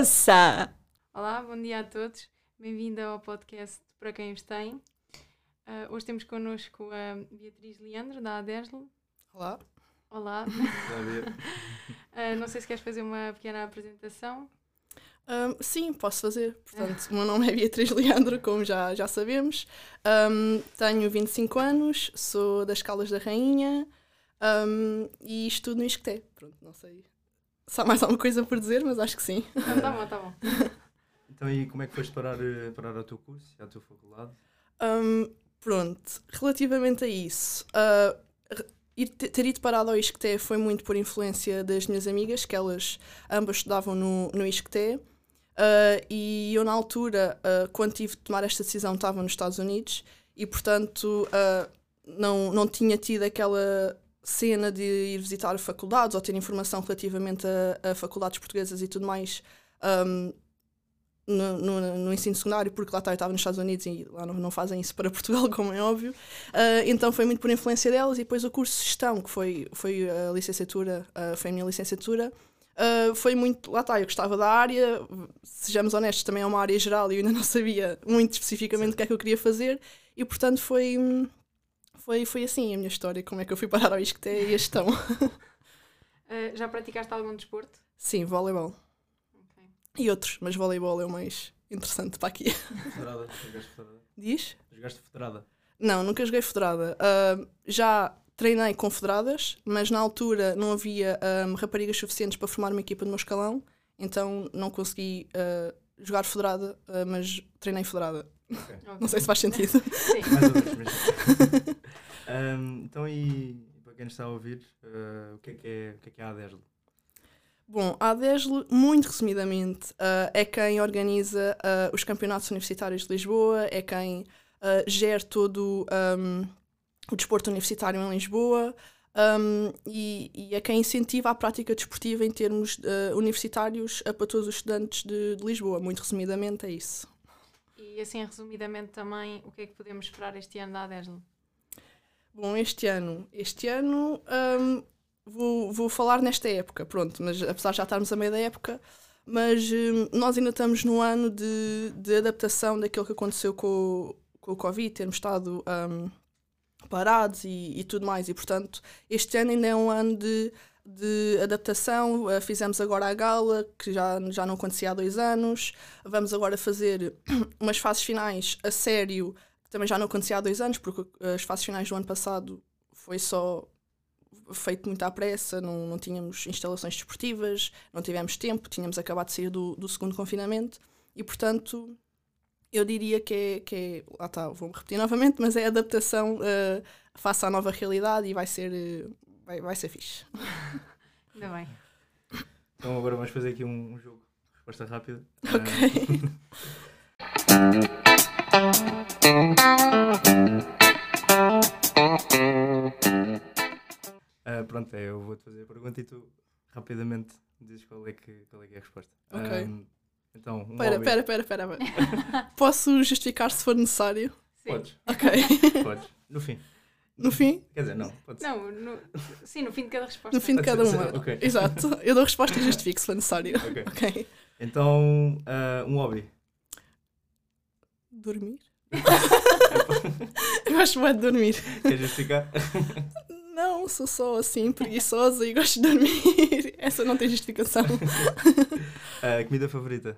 moça! Olá, bom dia a todos. Bem-vinda ao podcast Para Quem Os Tem. Uh, hoje temos connosco a Beatriz Leandro, da Adeslo. Olá. Olá. uh, não sei se queres fazer uma pequena apresentação. Um, sim, posso fazer. Portanto, o meu nome é Beatriz Leandro, como já, já sabemos. Um, tenho 25 anos, sou das Caldas da Rainha um, e estudo no ISCTE. Pronto, não sei há mais alguma coisa por dizer, mas acho que sim. Não, tá bom, tá bom. Então, e como é que foste parar, eh, parar ao teu curso e à tua faculdade? pronto, relativamente a isso, uh, ir, ter ido parado ao ISCTE foi muito por influência das minhas amigas, que elas ambas estudavam no, no ISCTE. Uh, e eu, na altura, uh, quando tive de tomar esta decisão, estava nos Estados Unidos e, portanto, uh, não, não tinha tido aquela cena de ir visitar faculdades ou ter informação relativamente a, a faculdades portuguesas e tudo mais um, no, no, no, ensino secundário, porque lá está, eu estava nos Estados Unidos e lá não, não fazem isso para Portugal, como é óbvio. então foi muito por influência delas e depois o curso de gestão, que foi, foi a licenciatura, foi a minha licenciatura. Uh, foi muito. Lá está, eu gostava da área, sejamos honestos, também é uma área geral e eu ainda não sabia muito especificamente o que é que eu queria fazer, e portanto foi, foi, foi assim a minha história, como é que eu fui parar ao ISCTE e a gestão. uh, já praticaste algum desporto? Sim, voleibol. Okay. E outros, mas voleibol é o mais interessante para aqui. Federada? Jogaste federada? Diz? Jogaste federada? Não, nunca joguei federada. Uh, já treinei com federadas, mas na altura não havia um, raparigas suficientes para formar uma equipa do meu escalão, então não consegui uh, jogar federada, uh, mas treinei federada. Okay. Não sei se faz sentido. Sim. Mais ou menos. um, então, e para quem está a ouvir, uh, o, que é que é, o que é, que é a ADESL? Bom, a ADESL, muito resumidamente, é quem organiza os campeonatos universitários de Lisboa, é quem gera todo um, o desporto universitário em Lisboa um, e, e é quem incentiva a prática desportiva em termos uh, universitários uh, para todos os estudantes de, de, Lisboa. Muito resumidamente é isso. E assim, resumidamente também, o que é que podemos esperar este ano da ADESL? Bom, este ano, este ano um, vou, vou falar nesta época, pronto, mas apesar de já estarmos a meio da época, mas um, nós ainda estamos no ano de, de adaptação daquilo que aconteceu com, com o Covid, termos estado um, parados e, e, tudo mais. E, portanto, este ano ainda é um ano de, de adaptação. Uh, fizemos agora a gala, que já, já não acontecia há dois anos. Vamos agora fazer umas fases finais a sério, que também já não acontecia há dois anos, porque as fases finais do ano passado foi só feito muito à pressa, não, não tínhamos instalações desportivas, não tivemos tempo, tínhamos acabado de sair do, do segundo confinamento e, portanto, eu diria que é, que é lá está, vou repetir novamente, mas é adaptação uh, face à nova realidade e vai ser, uh, vai, vai ser fixe. Ainda bem. Então agora vamos fazer aqui um, jogo de resposta rápida. Ok. Uh, pronto, é, eu vou-te fazer a pergunta e tu rapidamente dizes qual é que, qual é, que é a resposta. Ok. Um, então, um pera, pera, pera, pera, pera. Posso justificar se for necessário? Sim. Podes. Ok. Podes. No fim. No fim? Quer dizer, não. Pode não, no, sim, no fim de cada resposta. No fim de cada uma. Okay. Exato. Eu dou a resposta e justifico se for necessário. Ok. okay. Então, uh, um hobby. Dormir. eu gosto muito de dormir. Quer justificar? Não, sou só assim, preguiçosa e gosto de dormir. Essa não tem justificação. uh, comida favorita?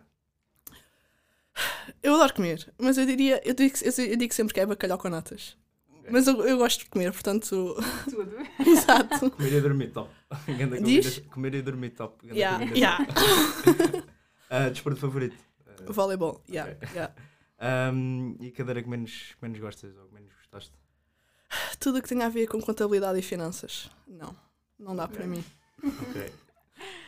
Eu adoro comer, mas eu diria, eu digo, eu digo sempre que é bacalhau com natas. Okay. Mas eu, eu gosto de comer, portanto. Tudo. Exato. comer e dormir top. Diz? Comer e dormir top. Yeah, yeah. uh, desporto favorito? Uh, Voleibol, yeah, okay. yeah. Um, e cadeira que menos, que menos gostas ou que menos gostaste? Tudo o que tenha a ver com contabilidade e finanças. Não, não dá okay. para mim. Ok.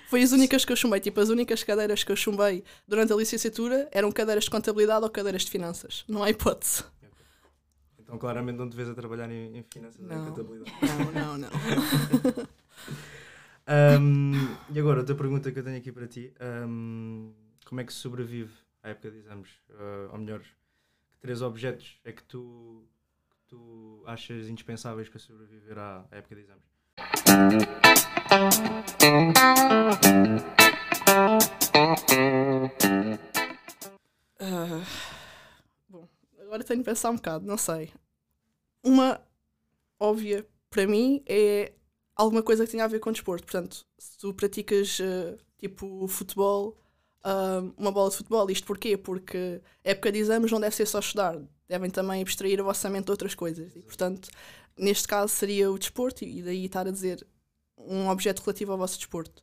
Foi as únicas que eu chumbei. Tipo, as únicas cadeiras que eu chumbei durante a licenciatura eram cadeiras de contabilidade ou cadeiras de finanças. Não há hipótese. Então, claramente, não te vês a trabalhar em, em finanças ou em contabilidade. Não, não, não. um, e agora, outra pergunta que eu tenho aqui para ti: um, como é que se sobrevive à época de exames? Uh, ou melhor, que três objetos é que tu, que tu achas indispensáveis para sobreviver à, à época de exames? Ah, bom, agora tenho de pensar um bocado, não sei. Uma óbvia para mim é alguma coisa que tenha a ver com desporto. Portanto, se tu praticas ah, tipo futebol, ah, uma bola de futebol, isto porquê? Porque época de exames não deve ser só estudar, devem também abstrair a vossa mente de outras coisas. E, portanto, neste caso seria o desporto, e daí estar a dizer um objeto relativo ao vosso desporto.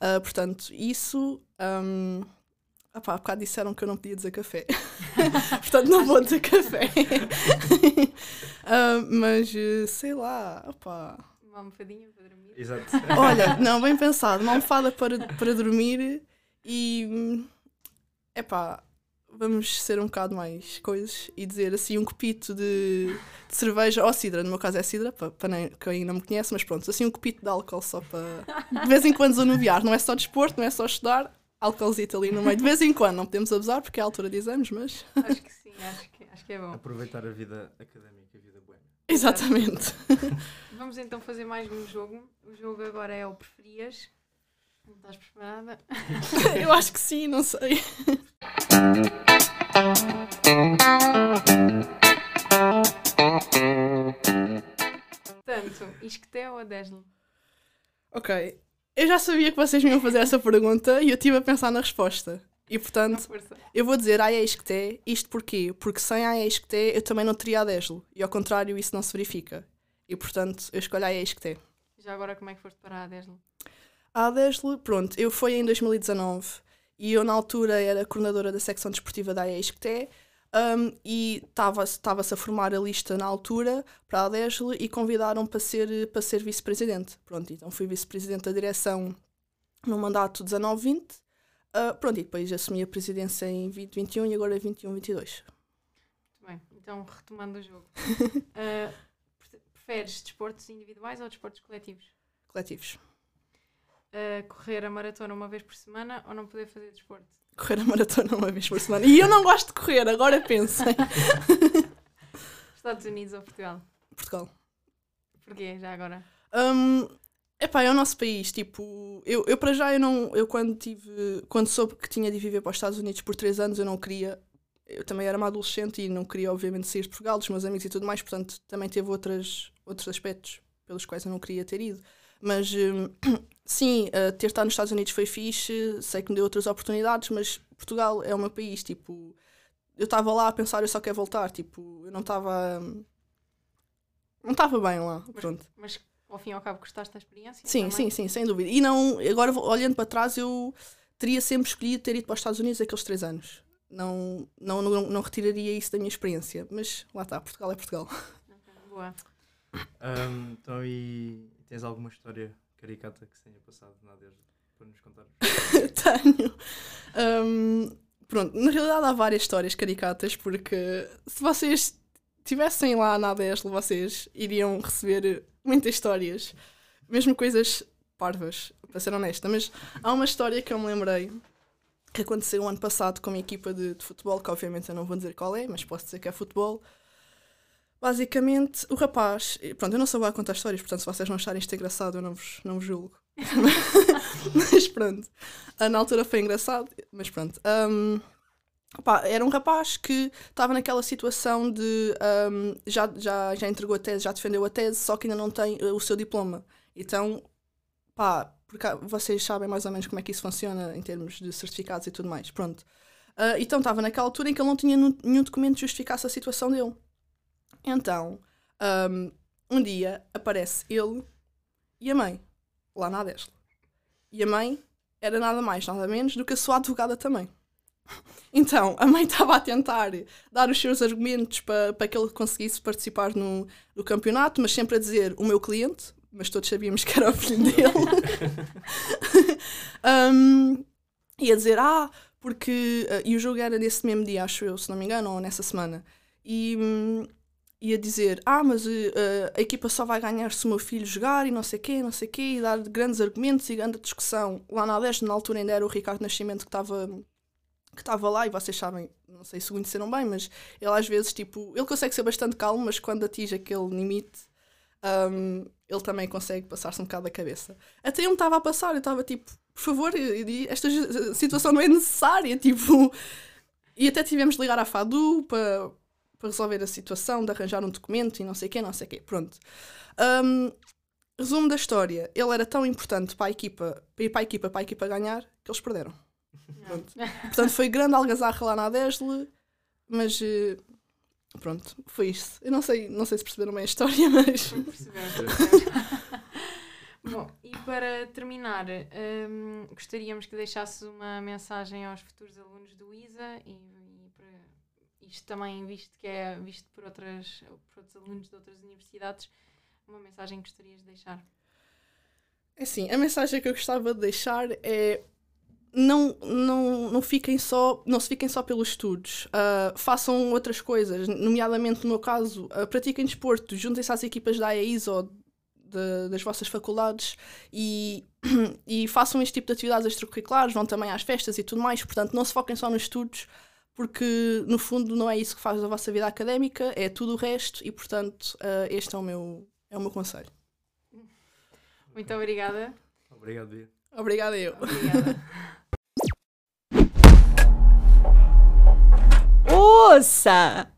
Ah, portanto, isso. Um, opá, há bocado disseram que eu não podia dizer café. portanto, não vou dizer café. Ah, mas eh, sei lá, opá. Uma almofadinha para dormir. Exato. Olha, não, bem pensado, uma almofada para, para dormir e. Epá, vamos ser um bocado mais coisas e dizer assim um copito de, de cerveja ou cidra, no meu caso é cidra, para, para quem não me conhece, mas pronto, assim um copito de álcool só para de vez em quando desanuviar, não é só desporto, não é só estudar, álcoolzito ali no meio, de vez em quando, não podemos abusar porque é a altura de exames, mas Acho que sim, acho que, acho que é bom. Aproveitar a vida académica, a vida boa. exatamente. Vamos então fazer mais um jogo. O jogo agora é o preferias. Não estás preparada? Eu acho que sim, não sei. Portanto, Isqueté ou Adeslo? Ok, eu já sabia que vocês me iam fazer essa pergunta e eu estive a pensar na resposta. E portanto. Eu vou dizer Isqueté, isto porquê? Porque sem Isqueté eu também não teria Adeslo. E ao contrário, isso não se verifica. E portanto, eu escolho Isqueté. Já agora como é que foste para a Adeslo? A Adeslo, pronto, eu fui em 2019 e eu na altura era coordenadora da secção desportiva da Isqueté um, e estava-se a formar a lista na altura para a Adeslo e convidaram para ser, para ser vice-presidente. Pronto, então fui vice-presidente da direção no mandato 19-20. Uh, pronto, e depois assumi a presidência em 2021 e agora é 21-22. Muito bem, então retomando o jogo. Ah, pre- preferes desportos individuais ou desportos coletivos? Coletivos. Ah, correr a maratona uma vez por semana ou não poder fazer desporto? Correr a maratona uma vez por semana. E eu não gosto de correr, agora pensem. Estados Unidos ou Portugal? Portugal. Porquê, já agora? Hum, epá, é o nosso país. Tipo, eu, eu para já, eu não. Eu quando tive. Quando soube que tinha de viver para os Estados Unidos por três anos, eu não queria. Eu também era uma adolescente e não queria, obviamente, sair de Portugal, dos meus amigos e tudo mais, portanto, também teve outras, outros aspectos pelos quais eu não queria ter ido. Mas hum, sim, uh, ter estado nos Estados Unidos foi fixe, sei que me deu outras oportunidades, mas Portugal é o meu país. Tipo, eu estava lá a pensar, eu só quero voltar. Tipo, eu não estava. hum, Não estava bem lá. Pronto. Mas ao fim e ao cabo gostaste da experiência? Sim, sim, também? sim, sem dúvida. E não, agora olhando para trás, eu teria sempre escolhido ter ido para os Estados Unidos aqueles três anos. Não, não, não, não retiraria isso da minha experiência. Mas lá está, Portugal é Portugal. Ok, Boa. Ahm, então, e tens alguma história caricata que se tenha passado na Adeslo para nos contar? Tenho. Hum, pronto, na realidade há várias histórias caricatas, porque se vocês estivessem lá na Adeslo, vocês iriam receber muitas histórias, mesmo coisas parvas, para ser honesta. Mas há uma história que eu me lembrei que aconteceu ano passado com uma equipa de, de futebol, que obviamente eu não vou dizer qual é, mas posso dizer que é futebol. Basicamente, o rapaz, pronto, eu não sou boa a contar histórias, portanto, se vocês não acharem isto engraçado, eu não vos, não vos julgo. mas pronto, Ah, na altura foi engraçado, mas pronto. Pá, era um rapaz que estava naquela situação de ahm, já, já, já entregou a tese, já defendeu a tese, só que ainda não tem eh, o seu diploma. Então, pá, porque vocês sabem mais ou menos como é que isso funciona em termos de certificados e tudo mais. Pronto. Ah, então estava naquela altura em que ele não tinha nenhum documento que justificasse a situação dele. Então, ahm, um dia aparece ele e a mãe, lá na Adeslo. E a mãe era nada mais, nada menos do que a sua advogada também. Então, a mãe estava a tentar dar os seus argumentos para, para que ele conseguisse participar no, no campeonato, mas sempre a dizer o meu cliente, mas todos sabíamos que era o filho dele. Um, e a dizer, ah, porque. e o jogo era nesse mesmo dia, acho eu, se não me engano, ou nessa semana. E. hum, ia dizer, ah, mas eh, eh, a equipa só vai ganhar se o meu filho jogar e não sei quê, não sei quê, e dar grandes argumentos e grande discussão. Lá na Leste, na altura ainda era o Ricardo Nascimento que estava que estava lá, e vocês sabem, não sei se conheceram bem, mas ele às vezes, tipo, ele consegue ser bastante calmo, mas quando atinge aquele limite, hum, ele também consegue passar-se um bocado da cabeça. Até eu me estava a passar, eu estava tipo, por favor, esta situação não é necessária, tipo... E até tivemos de ligar à FADU para, para resolver a situação, de arranjar um documento e não sei o quê, não sei o quê, pronto. Um, resumo da história, ele era tão importante para a equipa, para ir para a equipa, para a equipa ganhar, que eles perderam. Pronto. Portanto, foi grande algazarra lá na Desle, mas eh, pronto, foi isso. Eu não sei, não sei se perceberam bem a história, mas. Bom, e para terminar, um, gostaríamos que deixasse uma mensagem aos futuros alunos do ISA e, isto também visto que é visto por, outras, por outros alunos de outras universidades, uma mensagem que gostarias de deixar? É assim, a mensagem que eu gostava de deixar é não, não, não, fiquem só, não se fiquem só pelos estudos. Uh, façam outras coisas, nomeadamente no meu caso, uh, pratiquem desporto, juntem-se às equipas da AEIS ou de, das vossas faculdades e, e façam este tipo de atividades extracurriculares, vão também às festas e tudo mais. Portanto, não se foquem só nos estudos, porque no fundo não é isso que faz a vossa vida académica, é tudo o resto e, portanto, uh, este é o meu, é o meu conselho. Muito obrigada. Obrigado, Bia. Obrigada eu. Obrigada. Ouça!